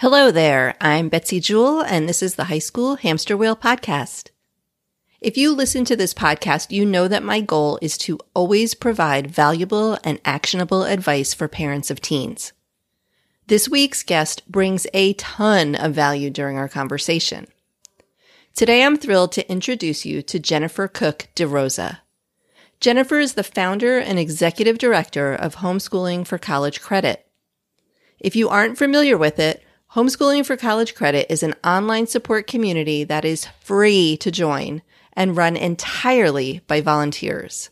Hello there. I'm Betsy Jewell, and this is the High School Hamster Wheel Podcast. If you listen to this podcast, you know that my goal is to always provide valuable and actionable advice for parents of teens. This week's guest brings a ton of value during our conversation. Today, I'm thrilled to introduce you to Jennifer Cook DeRosa. Jennifer is the founder and executive director of Homeschooling for College Credit. If you aren't familiar with it, Homeschooling for College Credit is an online support community that is free to join and run entirely by volunteers.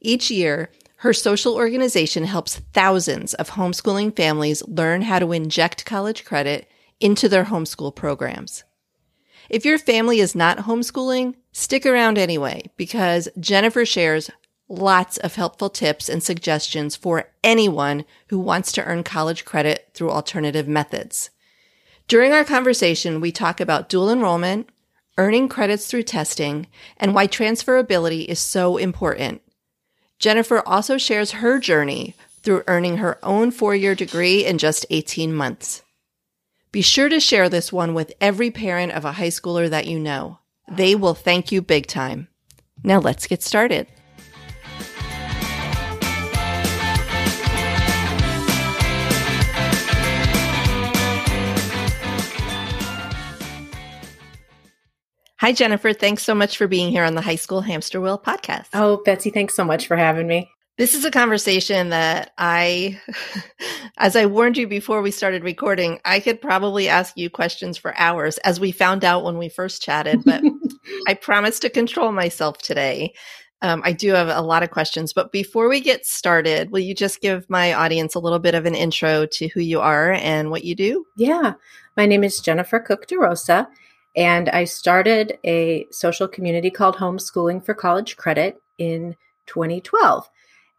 Each year, her social organization helps thousands of homeschooling families learn how to inject college credit into their homeschool programs. If your family is not homeschooling, stick around anyway because Jennifer shares lots of helpful tips and suggestions for anyone who wants to earn college credit through alternative methods. During our conversation, we talk about dual enrollment, earning credits through testing, and why transferability is so important. Jennifer also shares her journey through earning her own four year degree in just 18 months. Be sure to share this one with every parent of a high schooler that you know. They will thank you big time. Now let's get started. Hi, Jennifer. Thanks so much for being here on the High School Hamster Wheel podcast. Oh, Betsy, thanks so much for having me. This is a conversation that I, as I warned you before we started recording, I could probably ask you questions for hours, as we found out when we first chatted, but I promise to control myself today. Um, I do have a lot of questions, but before we get started, will you just give my audience a little bit of an intro to who you are and what you do? Yeah. My name is Jennifer Cook DeRosa, and I started a social community called Homeschooling for College Credit in 2012.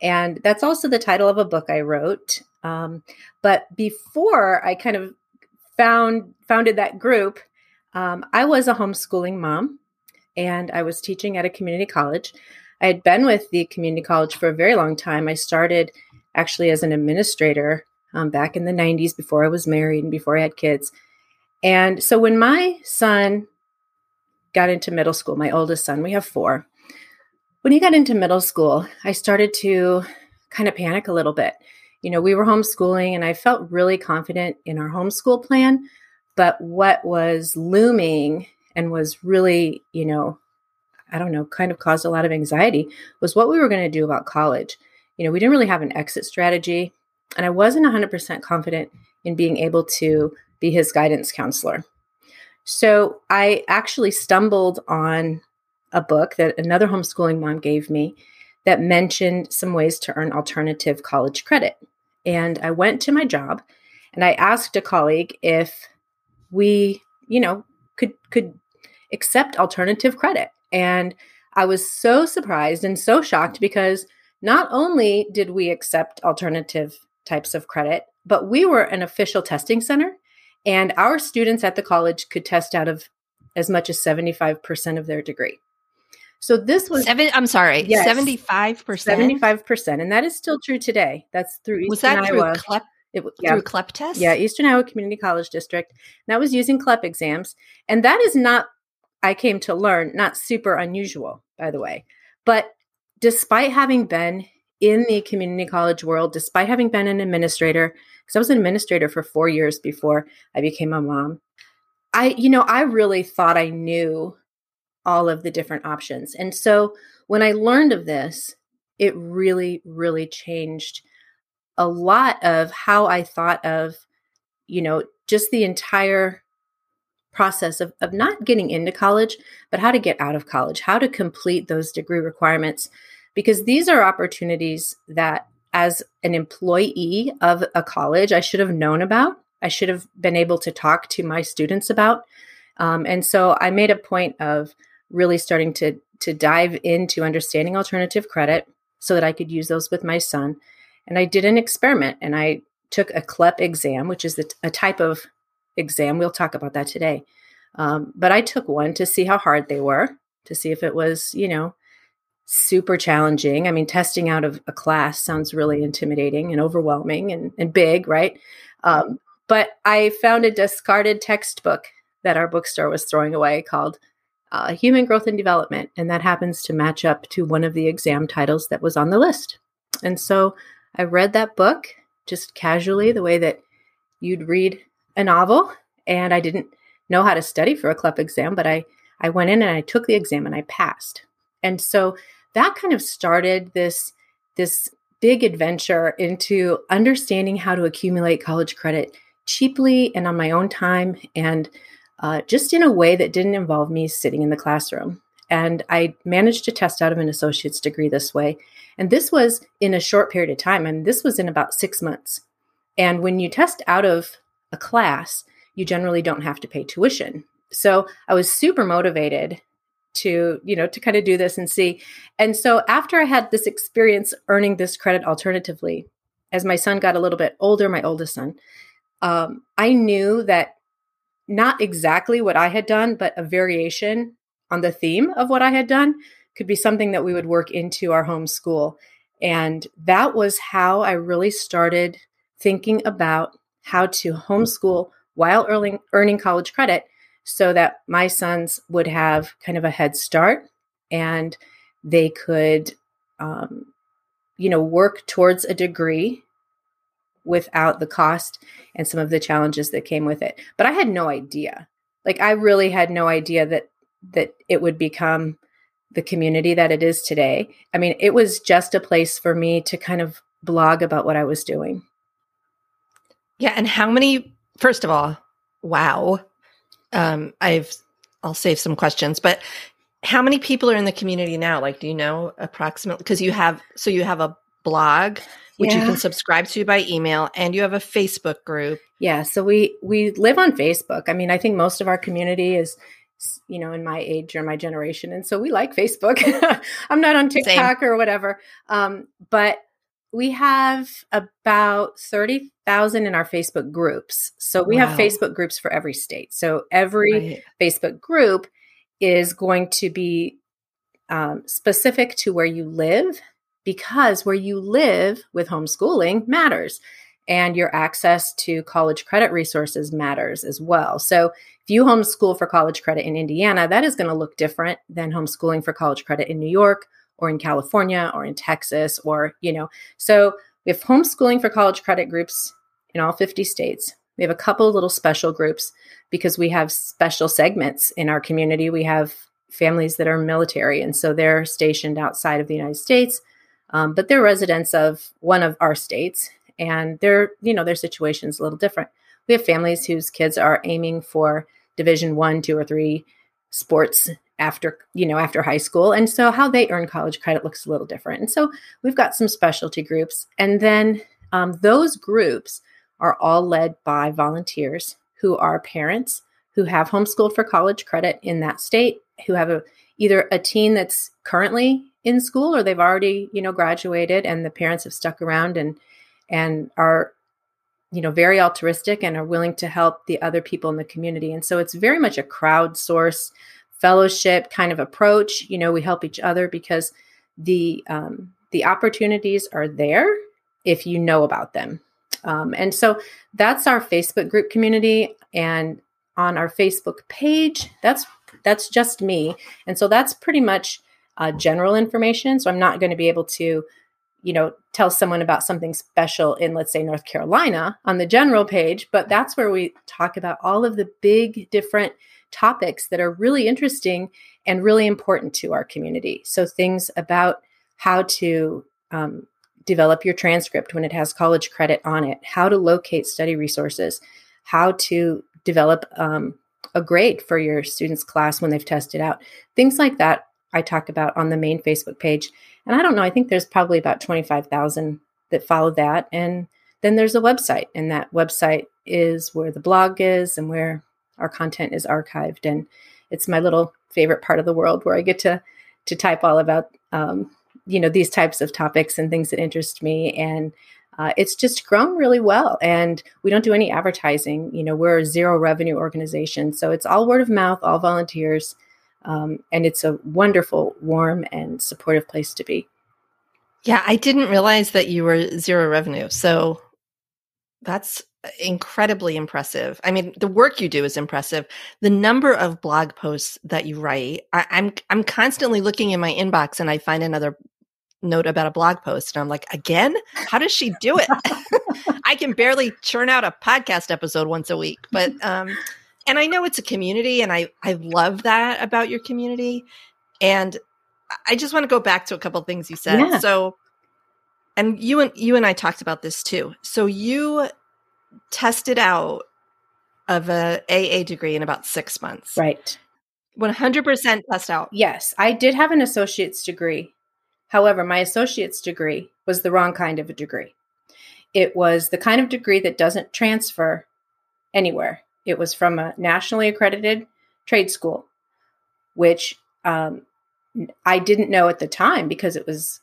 And that's also the title of a book I wrote. Um, but before I kind of found founded that group, um, I was a homeschooling mom, and I was teaching at a community college. I had been with the community college for a very long time. I started actually as an administrator um, back in the 90s before I was married and before I had kids. And so when my son got into middle school, my oldest son, we have four. When he got into middle school, I started to kind of panic a little bit. You know, we were homeschooling and I felt really confident in our homeschool plan. But what was looming and was really, you know, I don't know, kind of caused a lot of anxiety was what we were going to do about college. You know, we didn't really have an exit strategy. And I wasn't 100% confident in being able to be his guidance counselor. So I actually stumbled on a book that another homeschooling mom gave me that mentioned some ways to earn alternative college credit. And I went to my job and I asked a colleague if we, you know, could could accept alternative credit. And I was so surprised and so shocked because not only did we accept alternative types of credit, but we were an official testing center and our students at the college could test out of as much as 75% of their degree. So this was Seven, I'm sorry, seventy five percent, seventy five percent, and that is still true today. That's through Eastern was that Iowa. through CLEP? It, yeah. Through CLEP test? Yeah, Eastern Iowa Community College District. That was using CLEP exams, and that is not. I came to learn not super unusual, by the way, but despite having been in the community college world, despite having been an administrator, because I was an administrator for four years before I became a mom. I, you know, I really thought I knew all of the different options. And so when I learned of this, it really, really changed a lot of how I thought of, you know, just the entire process of, of not getting into college, but how to get out of college, how to complete those degree requirements. Because these are opportunities that as an employee of a college, I should have known about. I should have been able to talk to my students about. Um, and so I made a point of really starting to to dive into understanding alternative credit so that I could use those with my son. And I did an experiment and I took a CLEP exam, which is a type of exam. We'll talk about that today. Um, but I took one to see how hard they were, to see if it was, you know, super challenging. I mean, testing out of a class sounds really intimidating and overwhelming and, and big, right? Um, but I found a discarded textbook that our bookstore was throwing away called uh, Human Growth and Development. And that happens to match up to one of the exam titles that was on the list. And so I read that book just casually, the way that you'd read a novel. And I didn't know how to study for a CLEP exam, but I, I went in and I took the exam and I passed. And so that kind of started this, this big adventure into understanding how to accumulate college credit cheaply and on my own time and uh, just in a way that didn't involve me sitting in the classroom. And I managed to test out of an associate's degree this way. And this was in a short period of time. And this was in about six months. And when you test out of a class, you generally don't have to pay tuition. So I was super motivated to, you know, to kind of do this and see. And so after I had this experience earning this credit alternatively, as my son got a little bit older, my oldest son, um, I knew that not exactly what I had done, but a variation on the theme of what I had done could be something that we would work into our homeschool. And that was how I really started thinking about how to homeschool while earning, earning college credit so that my sons would have kind of a head start and they could, um, you know, work towards a degree without the cost and some of the challenges that came with it. But I had no idea. Like I really had no idea that that it would become the community that it is today. I mean, it was just a place for me to kind of blog about what I was doing. Yeah, and how many first of all, wow. Um I've I'll save some questions, but how many people are in the community now? Like do you know approximately because you have so you have a blog which yeah. you can subscribe to by email and you have a facebook group yeah so we we live on facebook i mean i think most of our community is you know in my age or my generation and so we like facebook i'm not on tiktok Same. or whatever um, but we have about 30,000 in our Facebook groups. So we wow. have Facebook groups for every state. So every right. Facebook group is going to be um, specific to where you live because where you live with homeschooling matters and your access to college credit resources matters as well. So, if you homeschool for college credit in Indiana, that is going to look different than homeschooling for college credit in New York or in California or in Texas or, you know. So, we have homeschooling for college credit groups in all 50 states. We have a couple little special groups because we have special segments in our community. We have families that are military, and so they're stationed outside of the United States um, but they're residents of one of our states, and their you know their situation's a little different. We have families whose kids are aiming for Division one, two, or three sports after you know after high school, and so how they earn college credit looks a little different. And so we've got some specialty groups, and then um, those groups are all led by volunteers who are parents who have homeschooled for college credit in that state, who have a either a teen that's currently in school or they've already you know graduated and the parents have stuck around and and are you know very altruistic and are willing to help the other people in the community. And so it's very much a crowdsource fellowship kind of approach. You know we help each other because the um, the opportunities are there if you know about them. Um, and so that's our facebook group community. And on our facebook page that's that's just me. And so that's pretty much uh, general information. So I'm not going to be able to, you know, tell someone about something special in, let's say, North Carolina on the general page, but that's where we talk about all of the big different topics that are really interesting and really important to our community. So things about how to um, develop your transcript when it has college credit on it, how to locate study resources, how to develop um, a grade for your students' class when they've tested out. Things like that I talk about on the main Facebook page. And I don't know, I think there's probably about 25,000 that follow that. And then there's a website, and that website is where the blog is and where our content is archived. And it's my little favorite part of the world where I get to to type all about um, you know these types of topics and things that interest me and uh, it's just grown really well and we don't do any advertising you know we're a zero revenue organization so it's all word of mouth all volunteers um, and it's a wonderful, warm, and supportive place to be. Yeah, I didn't realize that you were zero revenue. So that's incredibly impressive. I mean, the work you do is impressive. The number of blog posts that you write, I, I'm I'm constantly looking in my inbox and I find another note about a blog post and I'm like, again? How does she do it? I can barely churn out a podcast episode once a week. But um and I know it's a community and I I love that about your community. And I just want to go back to a couple things you said. Yeah. So and you and you and I talked about this too. So you tested out of a AA degree in about 6 months. Right. 100% test out. Yes, I did have an associate's degree. However, my associate's degree was the wrong kind of a degree. It was the kind of degree that doesn't transfer anywhere. It was from a nationally accredited trade school, which um, I didn't know at the time because it was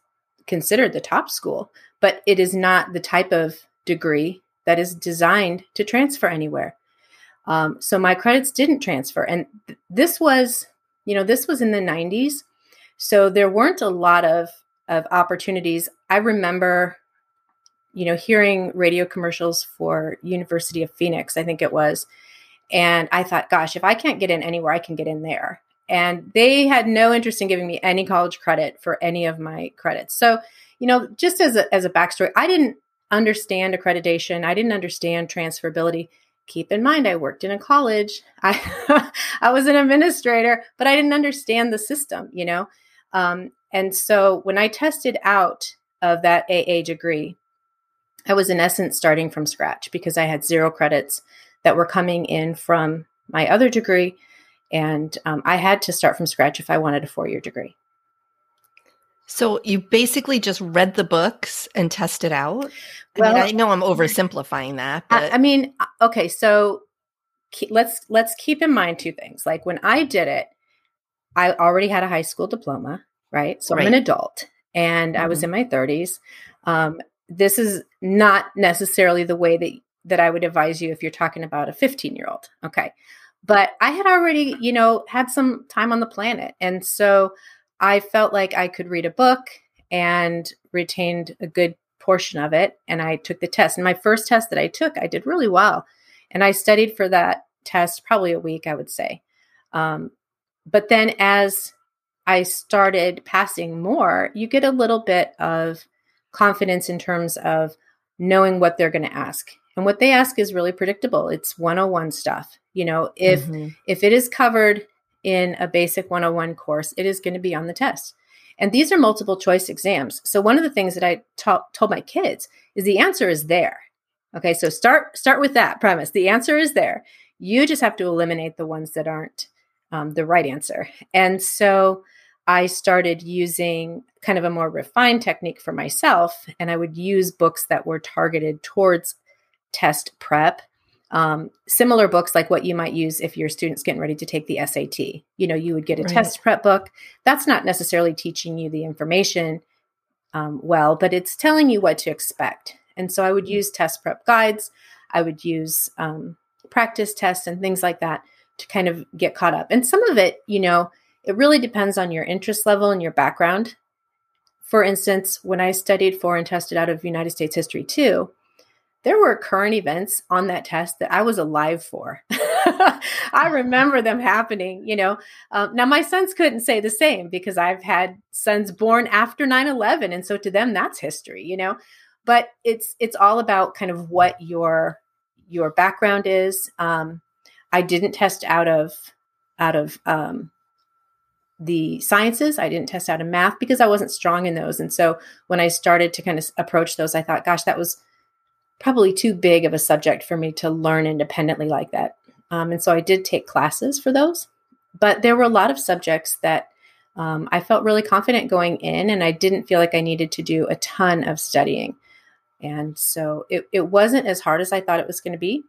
considered the top school, but it is not the type of degree that is designed to transfer anywhere. Um, so my credits didn't transfer. And th- this was, you know, this was in the 90s. So there weren't a lot of, of opportunities. I remember, you know, hearing radio commercials for University of Phoenix, I think it was. And I thought, gosh, if I can't get in anywhere, I can get in there. And they had no interest in giving me any college credit for any of my credits. So, you know, just as a, as a backstory, I didn't understand accreditation. I didn't understand transferability. Keep in mind, I worked in a college. I I was an administrator, but I didn't understand the system, you know. Um, and so when I tested out of that AA degree, I was in essence starting from scratch because I had zero credits that were coming in from my other degree, and um, I had to start from scratch if I wanted a four year degree. So you basically just read the books and tested out. I well, mean, I know I'm oversimplifying that, but I, I mean, uh, okay, so let's let's keep in mind two things. Like when I did it, I already had a high school diploma, right? So right. I'm an adult, and mm-hmm. I was mm-hmm. in my 30s. Um, this is not necessarily the way that that I would advise you if you're talking about a 15 year old. Okay, but I had already, you know, had some time on the planet, and so I felt like I could read a book and retained a good portion of it. And I took the test. And my first test that I took, I did really well. And I studied for that test probably a week, I would say. Um, but then as I started passing more, you get a little bit of confidence in terms of knowing what they're going to ask. And what they ask is really predictable. It's 101 stuff. You know, if mm-hmm. if it is covered in a basic 101 course, it is going to be on the test. And these are multiple choice exams. So one of the things that I ta- told my kids is the answer is there. Okay, so start start with that premise. The answer is there. You just have to eliminate the ones that aren't um, the right answer. And so I started using kind of a more refined technique for myself, and I would use books that were targeted towards test prep um, similar books like what you might use if your student's getting ready to take the SAT. You know, you would get a right. test prep book. That's not necessarily teaching you the information um, well, but it's telling you what to expect. And so I would mm-hmm. use test prep guides. I would use um, practice tests and things like that to kind of get caught up. And some of it, you know, it really depends on your interest level and your background. For instance, when I studied for and tested out of United States history too, there were current events on that test that I was alive for. I remember them happening, you know. Um, now, my sons couldn't say the same because I've had sons born after 9 11. And so to them, that's history, you know. But it's it's all about kind of what your your background is. Um, I didn't test out of out of um, the sciences. I didn't test out of math because I wasn't strong in those. And so when I started to kind of approach those, I thought, gosh, that was probably too big of a subject for me to learn independently like that. Um, and so I did take classes for those, but there were a lot of subjects that um, I felt really confident going in, and I didn't feel like I needed to do a ton of studying. And so it, it wasn't as hard as I thought it was going to be,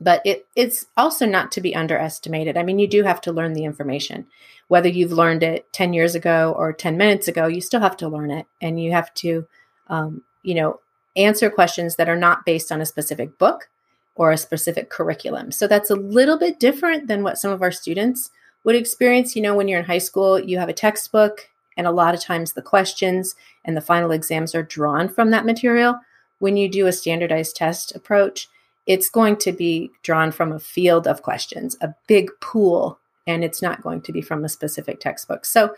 but it, it's also not to be underestimated. I mean, you do have to learn the information. Whether you've learned it 10 years ago or 10 minutes ago, you still have to learn it, and you have to, um, you know, answer questions that are not based on a specific book or a specific curriculum. So that's a little bit different than what some of our students would experience. You know, when you're in high school, you have a textbook, and a lot of times the questions and the final exams are drawn from that material. When you do a standardized test approach, it's going to be drawn from a field of questions, a big pool, and it's not going to be from a specific textbook. So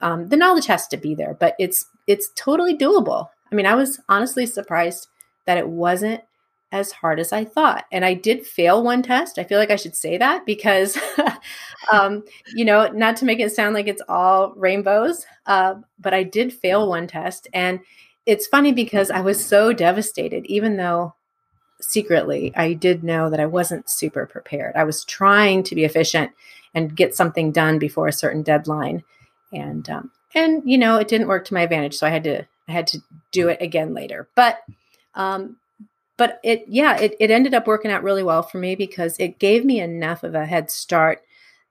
um, the knowledge has to be there, but it's it's totally doable. I mean, I was honestly surprised that it wasn't as hard as I thought. And I did fail one test. I feel like I should say that because, um, you know, not to make it sound like it's all rainbows, uh, but I did fail one test. And it's funny because I was so devastated, even though secretly I did know that I wasn't super prepared. I was trying to be efficient and get something done before a certain deadline. And, um, and you know, it didn't work to my advantage. So I had to, I had to do it again later. But, um, but it yeah it, it ended up working out really well for me because it gave me enough of a head start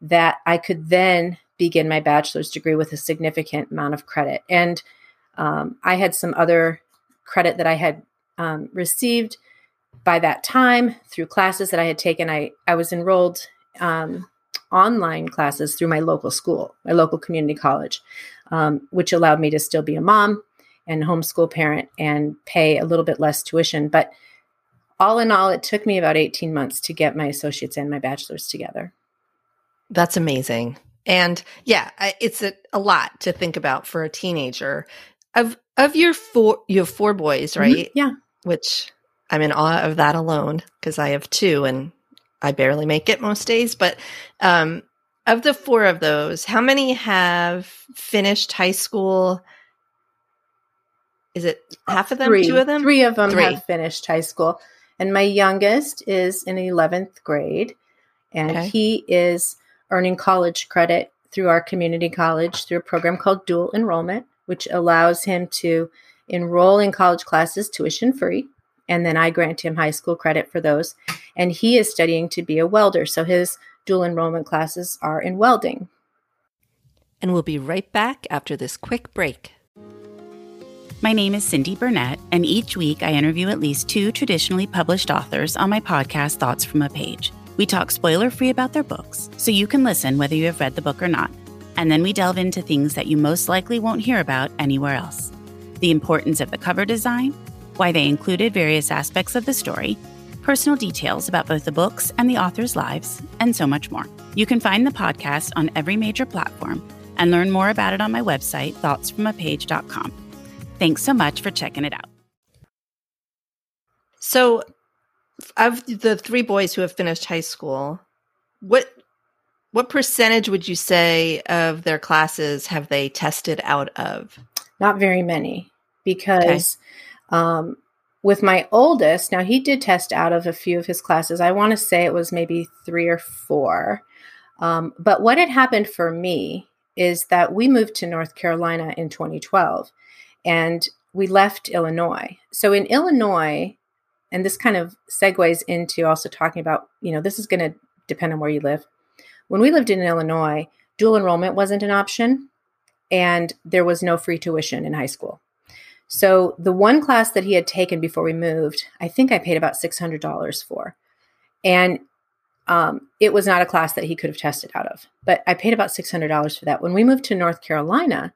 that i could then begin my bachelor's degree with a significant amount of credit and um, i had some other credit that i had um, received by that time through classes that i had taken i, I was enrolled um, online classes through my local school my local community college um, which allowed me to still be a mom and homeschool parent and pay a little bit less tuition but all in all, it took me about 18 months to get my associates and my bachelor's together. That's amazing. And yeah, it's a, a lot to think about for a teenager. Of of your four, you have four boys, mm-hmm. right? Mm-hmm. Yeah. Which I'm in awe of that alone because I have two and I barely make it most days. But um, of the four of those, how many have finished high school? Is it half of them? Three. Two of them? Three of them Three. have finished high school. And my youngest is in 11th grade, and okay. he is earning college credit through our community college through a program called dual enrollment, which allows him to enroll in college classes tuition free. And then I grant him high school credit for those. And he is studying to be a welder. So his dual enrollment classes are in welding. And we'll be right back after this quick break. My name is Cindy Burnett, and each week I interview at least two traditionally published authors on my podcast, Thoughts from a Page. We talk spoiler free about their books, so you can listen whether you have read the book or not. And then we delve into things that you most likely won't hear about anywhere else the importance of the cover design, why they included various aspects of the story, personal details about both the books and the authors' lives, and so much more. You can find the podcast on every major platform and learn more about it on my website, thoughtsfromapage.com. Thanks so much for checking it out. So, of the three boys who have finished high school, what what percentage would you say of their classes have they tested out of? Not very many, because okay. Um, with my oldest, now he did test out of a few of his classes. I want to say it was maybe three or four. Um, but what had happened for me is that we moved to North Carolina in 2012 and we left Illinois. So in Illinois, and this kind of segues into also talking about, you know, this is going to depend on where you live. When we lived in Illinois, dual enrollment wasn't an option, and there was no free tuition in high school. So the one class that he had taken before we moved, I think I paid about $600 for. And um, it was not a class that he could have tested out of, but I paid about $600 for that. When we moved to North Carolina,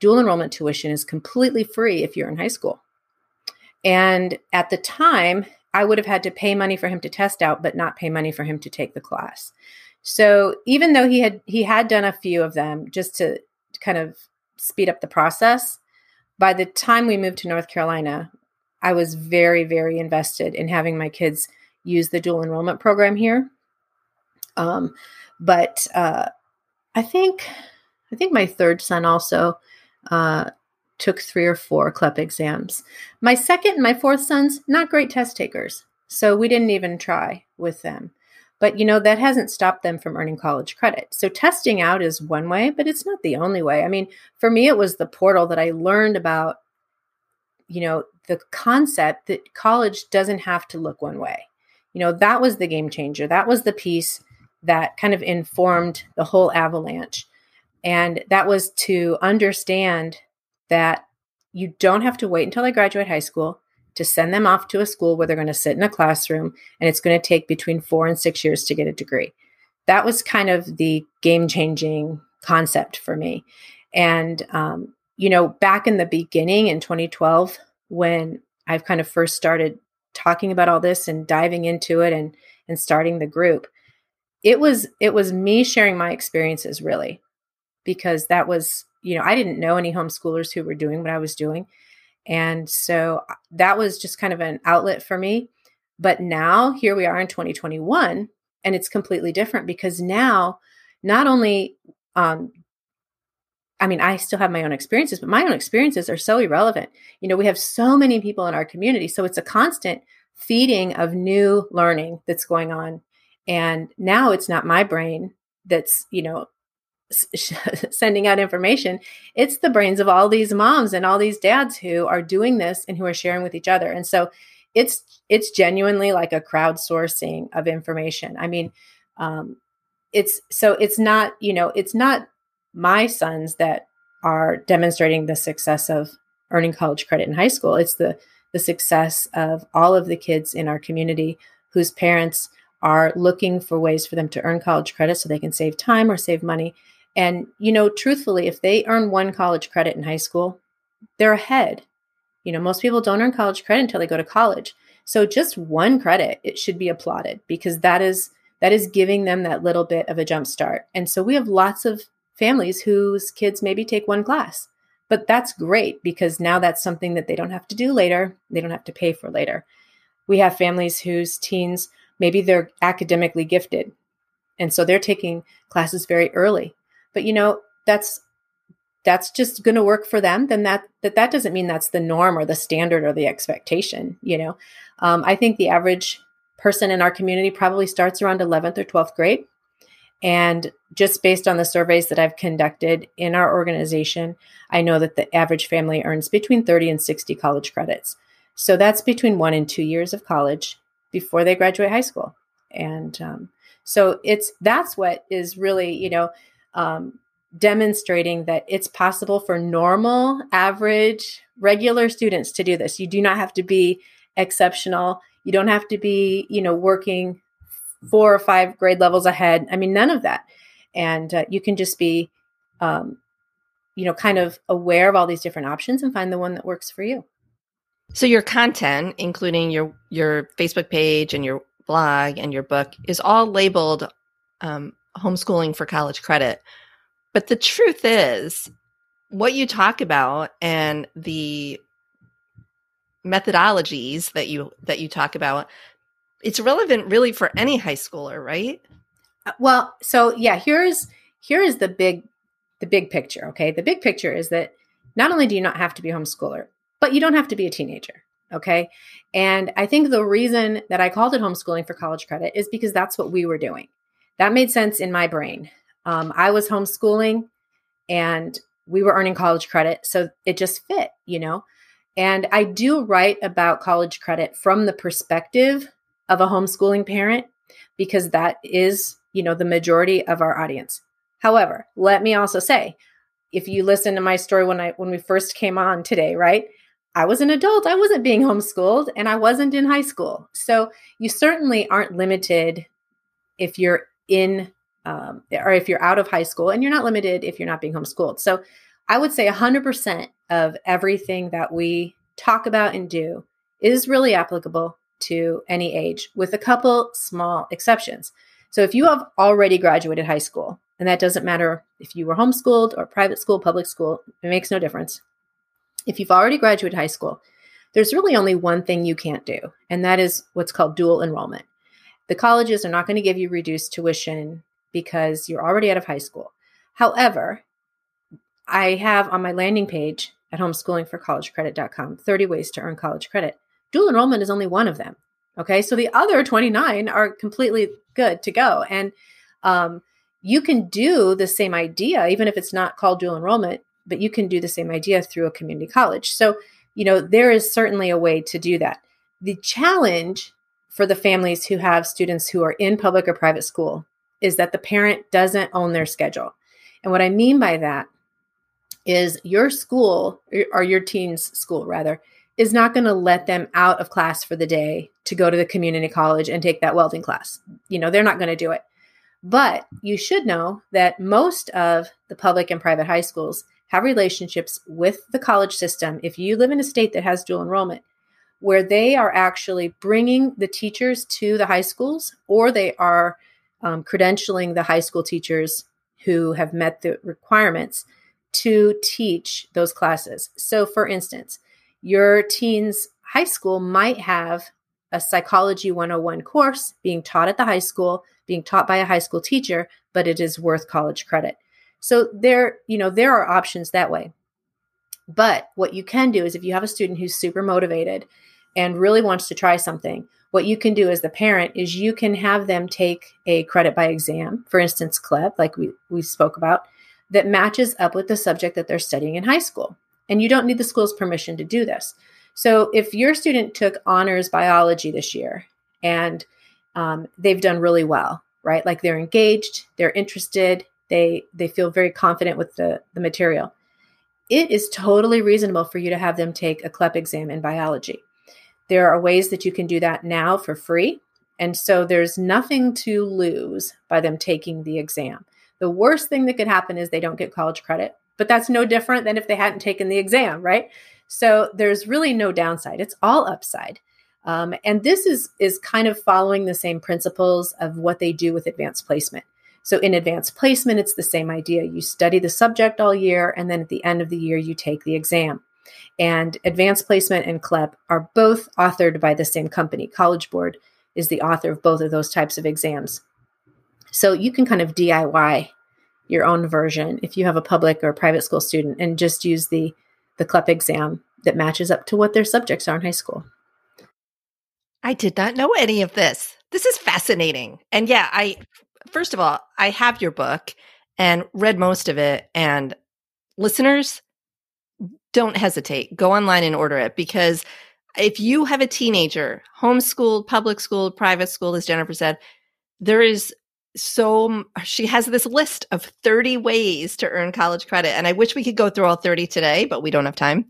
dual enrollment tuition is completely free if you're in high school. And at the time, I would have had to pay money for him to test out, but not pay money for him to take the class. So even though he had he had done a few of them just to kind of speed up the process, by the time we moved to North Carolina, I was very very invested in having my kids use the dual enrollment program here. Um, but uh, I think I think my third son also uh, took three or four CLEP exams. My second and my fourth sons, not great test takers. So we didn't even try with them. But you know, that hasn't stopped them from earning college credit. So testing out is one way, but it's not the only way. I mean, for me, it was the portal that I learned about, you know, the concept that college doesn't have to look one way. You know, that was the game changer. That was the piece that kind of informed the whole avalanche. And that was to understand that you don't have to wait until they graduate high school to send them off to a school where they're going to sit in a classroom and it's going to take between four and six years to get a degree. That was kind of the game changing concept for me. And, um, you know, back in the beginning in 2012, when I've kind of first started talking about all this and diving into it and and starting the group it was it was me sharing my experiences really because that was you know i didn't know any homeschoolers who were doing what i was doing and so uh, that was just kind of an outlet for me but now here we are in 2021 and it's completely different because now not only um, I mean, I still have my own experiences, but my own experiences are so irrelevant. You know, we have so many people in our community. So it's a constant feeding of new learning that's going on. And now it's not my brain that's, you know, sending out information. It's the brains of all these moms and all these dads who are doing this and who are sharing with each other. And so it's it's genuinely like a crowdsourcing of information. I mean, um, it's so it's not you know it's not my sons that are demonstrating the success of earning college credit in high school. It's the the success of all of the kids in our community whose parents are looking for ways for them to earn college credit so they can save time or save money. And you know, truthfully, if they earn one college credit in high school, they're ahead. You know, most people don't earn college credit until they go to college. So just one credit, it should be applauded because that is that is giving them that little bit of a jump start. And so we have lots of families whose kids maybe take one class. But that's great because now that's something that they don't have to do later. They don't have to pay for later. We have families whose teens, maybe they're academically gifted. And so they're taking classes very early. But you know, that's that's just going to work for them then that that that doesn't mean that's the norm or the standard or the expectation you know um, i think the average person in our community probably starts around 11th or 12th grade and just based on the surveys that I've conducted in our organization, I know that the average family earns between 30 and 60 college credits. So that's between one and two years of college before they graduate high school. And um, so it's that's what is really, you know, um, demonstrating that it's possible for normal, average, regular students to do this. You do not have to be exceptional. You don't have to be, you know, working four or five grade levels ahead. I mean, none of that. And uh, you can just be, um, you know, kind of aware of all these different options and find the one that works for you. So your content, including your your Facebook page and your blog and your book, is all labeled um, homeschooling for college credit. But the truth is, what you talk about and the methodologies that you that you talk about it's relevant really for any high schooler, right? Uh, well, so yeah, here's here is the big the big picture, okay? The big picture is that not only do you not have to be a homeschooler, but you don't have to be a teenager, okay? And I think the reason that I called it homeschooling for college credit is because that's what we were doing. That made sense in my brain. Um, I was homeschooling and we were earning college credit, so it just fit, you know? And I do write about college credit from the perspective of a homeschooling parent because that is, you know, the majority of our audience. However, let me also say, if you listen to my story when I when we first came on today, right? I was an adult. I wasn't being homeschooled and I wasn't in high school. So you certainly aren't limited if you're in um, or if you're out of high school and you're not limited if you're not being homeschooled. So I would say 100% of everything that we talk about and do is really applicable to any age, with a couple small exceptions. So if you have already graduated high school, and that doesn't matter if you were homeschooled or private school, public school, it makes no difference. If you've already graduated high school, there's really only one thing you can't do, and that is what's called dual enrollment. The colleges are not going to give you reduced tuition because you're already out of high school. However, I have on my landing page at homeschoolingforcollegecredit.com 30 ways to earn college credit. Dual enrollment is only one of them. Okay. So the other 29 are completely good to go. And um, you can do the same idea, even if it's not called dual enrollment, but you can do the same idea through a community college. So, you know, there is certainly a way to do that. The challenge for the families who have students who are in public or private school is that the parent doesn't own their schedule. And what I mean by that is your school or your teen's school rather is not going to let them out of class for the day to go to the community college and take that welding class. You know, they're not going to do it. But you should know that most of the public and private high schools have relationships with the college system. If you live in a state that has dual enrollment, where they are actually bringing the teachers to the high schools or they are um, credentialing the high school teachers who have met the requirements to teach those classes. So, for instance, your teen's high school might have a psychology 101 course being taught at the high school, being taught by a high school teacher, but it is worth college credit. So there, you know, there are options that way. But what you can do is if you have a student who's super motivated and really wants to try something, what you can do as the parent is you can have them take a credit by exam, for instance, CLEP, like we, we spoke about, that matches up with the subject that they're studying in high school. And you don't need the school's permission to do this. So if your student took honors biology this year and um, they've done really well, right? Like they're engaged, they're interested, they they feel very confident with the, the material. It is totally reasonable for you to have them take a CLEP exam in biology. There are ways that you can do that now for free. And so there's nothing to lose by them taking the exam. The worst thing that could happen is they don't get college credit, but that's no different than if they hadn't taken the exam, right? So there's really no downside. It's all upside. Um, and this is is kind of following the same principles of what they do with advanced placement. So in advanced placement, it's the same idea. You study the subject all year, and then at the end of the year, you take the exam. And advanced placement and CLEP are both authored by the same company. College Board is the author of both of those types of exams. So you can kind of DIY your own version if you have a public or private school student and just use the the CLEP exam that matches up to what their subjects are in high school. I did not know any of this. This is fascinating. And yeah, I first of all, I have your book and read most of it and listeners don't hesitate. Go online and order it because if you have a teenager, homeschooled, public school, private school as Jennifer said, there is so she has this list of 30 ways to earn college credit and i wish we could go through all 30 today but we don't have time.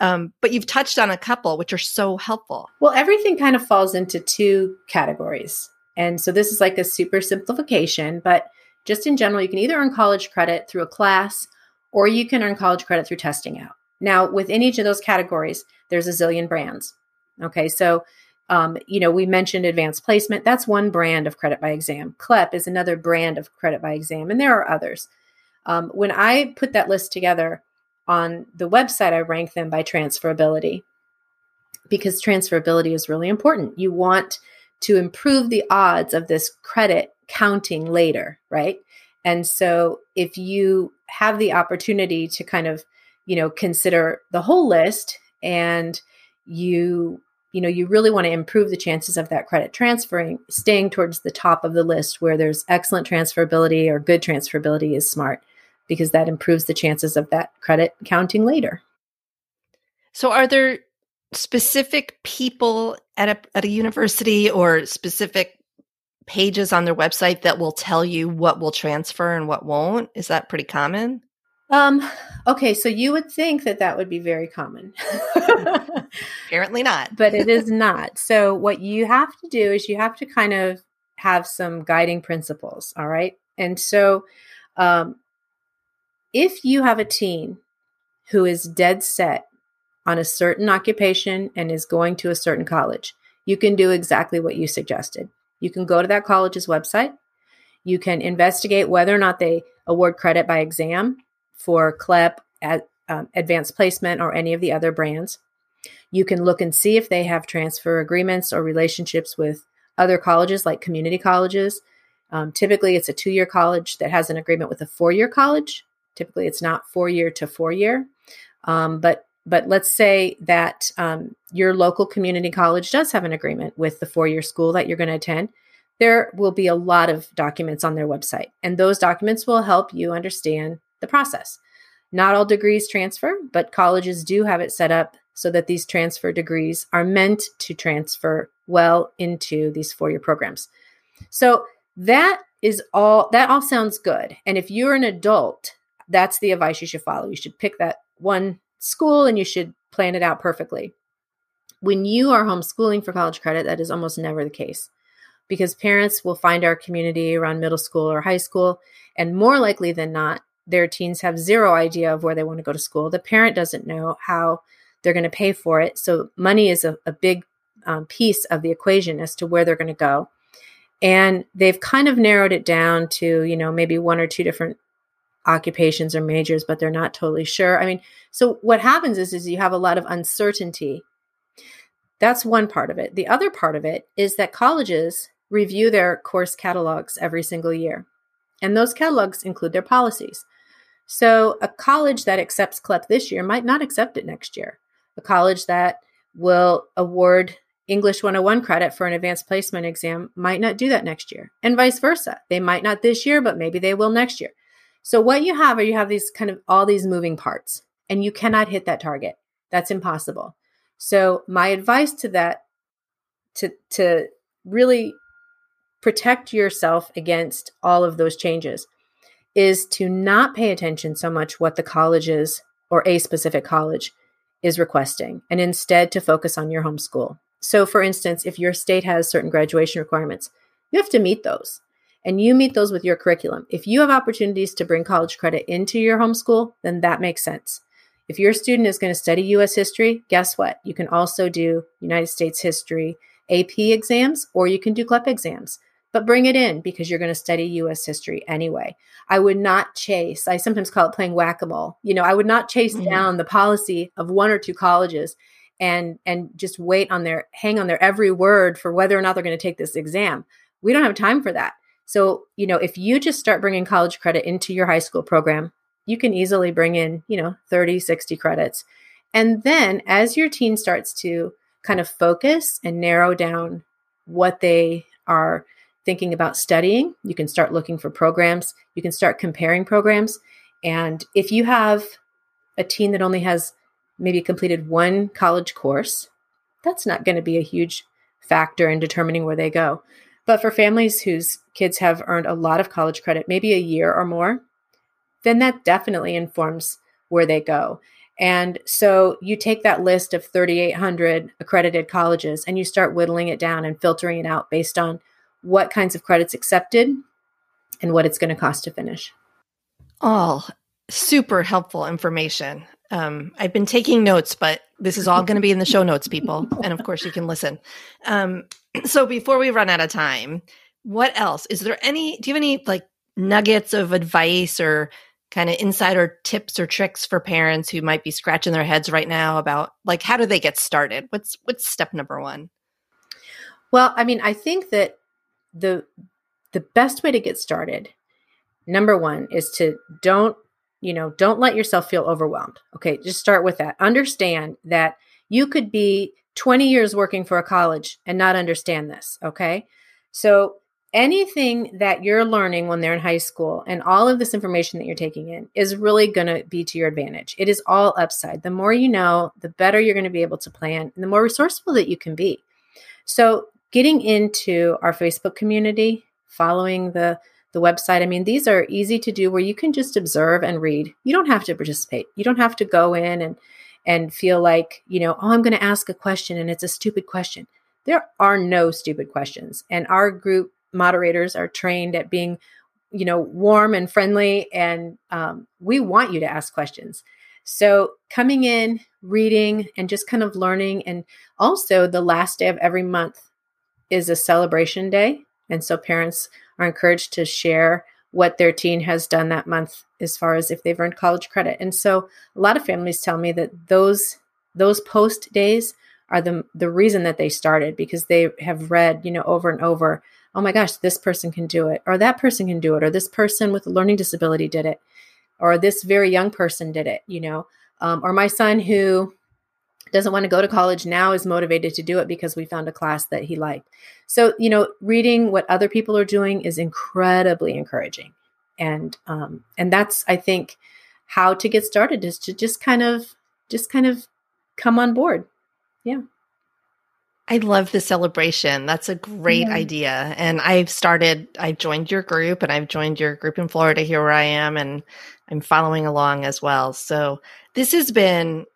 Um, but you've touched on a couple which are so helpful. Well everything kind of falls into two categories and so this is like a super simplification but just in general you can either earn college credit through a class or you can earn college credit through testing out now within each of those categories there's a zillion brands okay so um, you know, we mentioned advanced placement. That's one brand of credit by exam. CLEP is another brand of credit by exam, and there are others. Um, when I put that list together on the website, I rank them by transferability because transferability is really important. You want to improve the odds of this credit counting later, right? And so if you have the opportunity to kind of, you know, consider the whole list and you you know you really want to improve the chances of that credit transferring staying towards the top of the list where there's excellent transferability or good transferability is smart because that improves the chances of that credit counting later. So are there specific people at a, at a university or specific pages on their website that will tell you what will transfer and what won't? Is that pretty common um, okay, so you would think that that would be very common. Apparently not. but it is not. So, what you have to do is you have to kind of have some guiding principles. All right. And so, um, if you have a teen who is dead set on a certain occupation and is going to a certain college, you can do exactly what you suggested. You can go to that college's website. You can investigate whether or not they award credit by exam for CLEP, at, um, Advanced Placement, or any of the other brands. You can look and see if they have transfer agreements or relationships with other colleges like community colleges. Um, typically, it's a two year college that has an agreement with a four year college. Typically, it's not four year to four year. Um, but but let's say that um, your local community college does have an agreement with the four year school that you're going to attend. There will be a lot of documents on their website, and those documents will help you understand the process. Not all degrees transfer, but colleges do have it set up so that these transfer degrees are meant to transfer well into these four year programs. So that is all, that all sounds good. And if you're an adult, that's the advice you should follow. You should pick that one school and you should plan it out perfectly. When you are homeschooling for college credit, that is almost never the case because parents will find our community around middle school or high school, and more likely than not, their teens have zero idea of where they want to go to school. The parent doesn't know how they're going to pay for it. So money is a, a big um, piece of the equation as to where they're going to go. And they've kind of narrowed it down to, you know, maybe one or two different occupations or majors, but they're not totally sure. I mean, so what happens is, is you have a lot of uncertainty. That's one part of it. The other part of it is that colleges review their course catalogs every single year. And those catalogs include their policies. So a college that accepts CLEP this year might not accept it next year. A college that will award English 101 credit for an advanced placement exam might not do that next year, and vice versa. They might not this year, but maybe they will next year. So what you have are you have these kind of all these moving parts, and you cannot hit that target. That's impossible. So my advice to that to to really protect yourself against all of those changes is to not pay attention so much what the colleges or a specific college is requesting and instead to focus on your homeschool. So, for instance, if your state has certain graduation requirements, you have to meet those and you meet those with your curriculum. If you have opportunities to bring college credit into your homeschool, then that makes sense. If your student is going to study US history, guess what? You can also do United States history AP exams or you can do CLEP exams but bring it in because you're going to study US history anyway. I would not chase, I sometimes call it playing whack a mole. You know, I would not chase mm-hmm. down the policy of one or two colleges and and just wait on their hang on their every word for whether or not they're going to take this exam. We don't have time for that. So, you know, if you just start bringing college credit into your high school program, you can easily bring in, you know, 30, 60 credits. And then as your teen starts to kind of focus and narrow down what they are thinking about studying, you can start looking for programs. You can start comparing programs. And if you have a teen that only has maybe completed one college course, that's not going to be a huge factor in determining where they go. But for families whose kids have earned a lot of college credit, maybe a year or more, then that definitely informs where they go. And so you take that list of 3,800 accredited colleges and you start whittling it down and filtering it out based on what kinds of credits accepted, and what it's going to cost to finish. All super helpful information. Um, I've been taking notes, but this is all going to be in the show notes, people. And of course, you can listen. Um, so before we run out of time, what else? Is there any, do you have any like nuggets of advice or kind of insider tips or tricks for parents who might be scratching their heads right now about like how do they get started? What's what's step number 1? Well, I mean, I think that the the best way to get started number one is to don't you know don't let yourself feel overwhelmed. Okay just start with that. Understand that you could be 20 years working for a college and not understand this okay? So anything that you're learning when they're in high school and all of this information that you're taking in is really going to be to your advantage. It is all upside. The more you know the better you're going to be able to plan and the more resourceful that you can be. So getting into our Facebook community, following the the website. I mean, these are easy to do where you can just observe and read. You don't have to participate. You don't have to go in and and feel like, you know, oh, I'm going to ask a question and it's a stupid question. There are no stupid questions. And our group moderators are trained at being, you know, warm and friendly. And um, we want you to ask questions. So coming in, reading, and just kind of learning. And also the last day of every month, is a celebration day. And so parents are encouraged to share what their teen has done that month as far as if they've earned college credit. And so a lot of families tell me that those those post days are the the reason that they started because they have read, you know, over and over, oh my gosh, this person can do it, or that person can do it, or this person with a learning disability did it, or this very young person did it, you know, um, or my son who doesn't want to go to college now is motivated to do it because we found a class that he liked. So, you know, reading what other people are doing is incredibly encouraging. And um, and that's I think how to get started is to just kind of just kind of come on board. Yeah. I love the celebration. That's a great yeah. idea. And I've started, I joined your group and I've joined your group in Florida here where I am and I'm following along as well. So this has been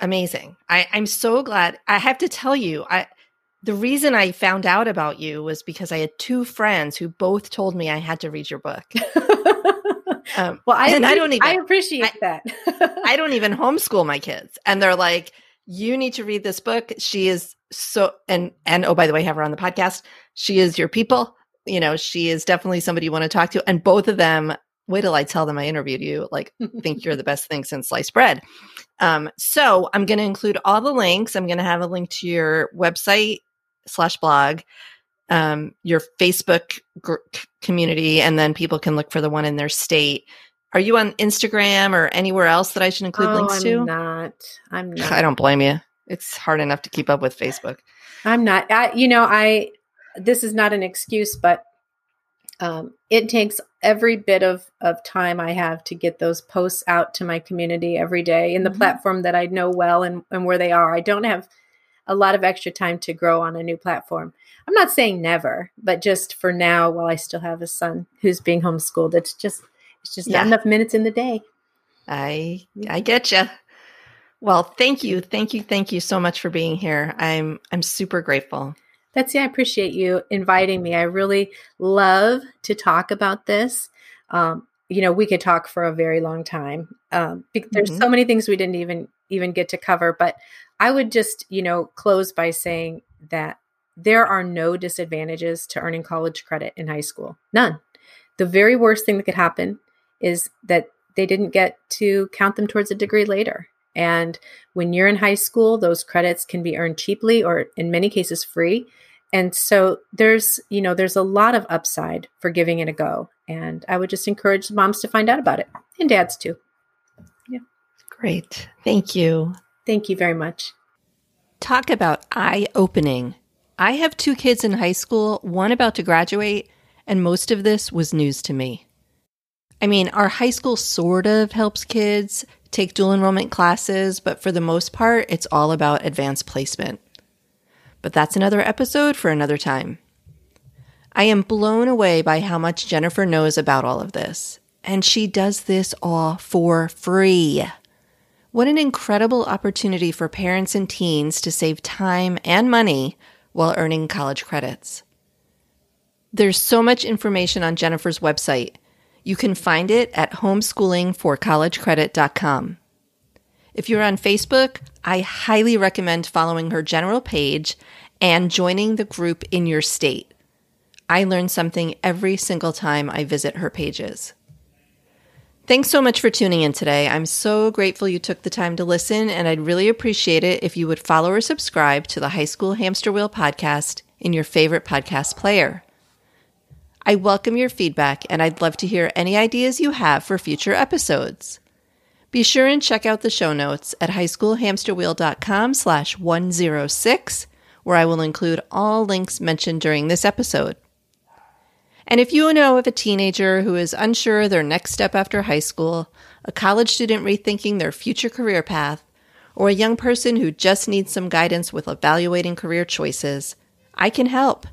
amazing. I, I'm so glad. I have to tell you, I the reason I found out about you was because I had two friends who both told me I had to read your book. um, well, I and I don't even. I appreciate I, that. I don't even homeschool my kids, and they're like, You need to read this book. She is so and and oh by the way, have her on the podcast. She is your people. You know, she is definitely somebody you want to talk to. And both of them, wait till I tell them I interviewed you, like think you're the best thing since sliced bread. Um, so I'm going to include all the links. I'm going to have a link to your website slash blog, um, your Facebook gr- community, and then people can look for the one in their state. Are you on Instagram or anywhere else that I should include oh, links I'm to? not. I'm not. I don't blame you. It's hard enough to keep up with Facebook. I'm not. I, you know, I. This is not an excuse, but um, it takes every bit of of time I have to get those posts out to my community every day in the Mhm. platform that I know well and and where they are. I don't have a lot of extra time to grow on a new platform. I'm not saying never, but just for now, while I still have a son who's being homeschooled, it's just it's just not enough minutes in the day. I I get you. Well, thank you, thank you, thank you so much for being here. I'm I'm super grateful. Betsy, I appreciate you inviting me. I really love to talk about this. Um, you know, we could talk for a very long time. Um, there's Mhm. so many things we didn't even even get to cover, but I would just, you know, close by saying that there are no disadvantages to earning college credit in high school. None. The very worst thing that could happen is that they didn't get to count them towards a degree later. And when you're in high school, those credits can be earned cheaply or in many cases free. And so there's, you know, there's a lot of upside for giving it a go. And I would just encourage moms to find out about it and dads too. Yeah. Great. Thank you. Thank you very much. Talk about eye opening. I have two kids in high school, one about to graduate, and most of this was news to me. I mean, our high school sort of helps kids take dual enrollment classes, but for the most part, it's all about advanced placement. But that's another episode for another time. I am blown away by how much Jennifer knows about all of this, and she does this all for free. What an incredible opportunity for parents and teens to save time and money while earning college credits. There's so much information on Jennifer's website. You can find it at homeschoolingforcollegecredit.com. If you're on Facebook, I highly recommend following her general page and joining the group in your state. I learn something every single time I visit her pages. Thanks so much for tuning in today. I'm so grateful you took the time to listen, and I'd really appreciate it if you would follow or subscribe to the High School Hamster Wheel podcast in your favorite podcast player. I welcome your feedback, and I'd love to hear any ideas you have for future episodes. Be sure and check out the show notes at highschoolhamsterwheel.com slash 106, where I will include all links mentioned during this episode. And if you know of a teenager who is unsure their next step after high school, a college student rethinking their future career path, or a young person who just needs some guidance with evaluating career choices, I can help.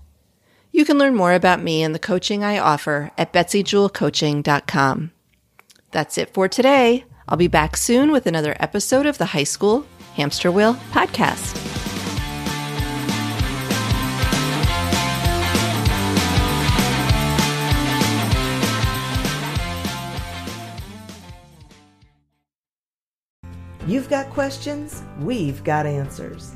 You can learn more about me and the coaching I offer at betsyjewelcoaching.com. That's it for today. I'll be back soon with another episode of the High School Hamster Wheel Podcast. You've got questions, we've got answers.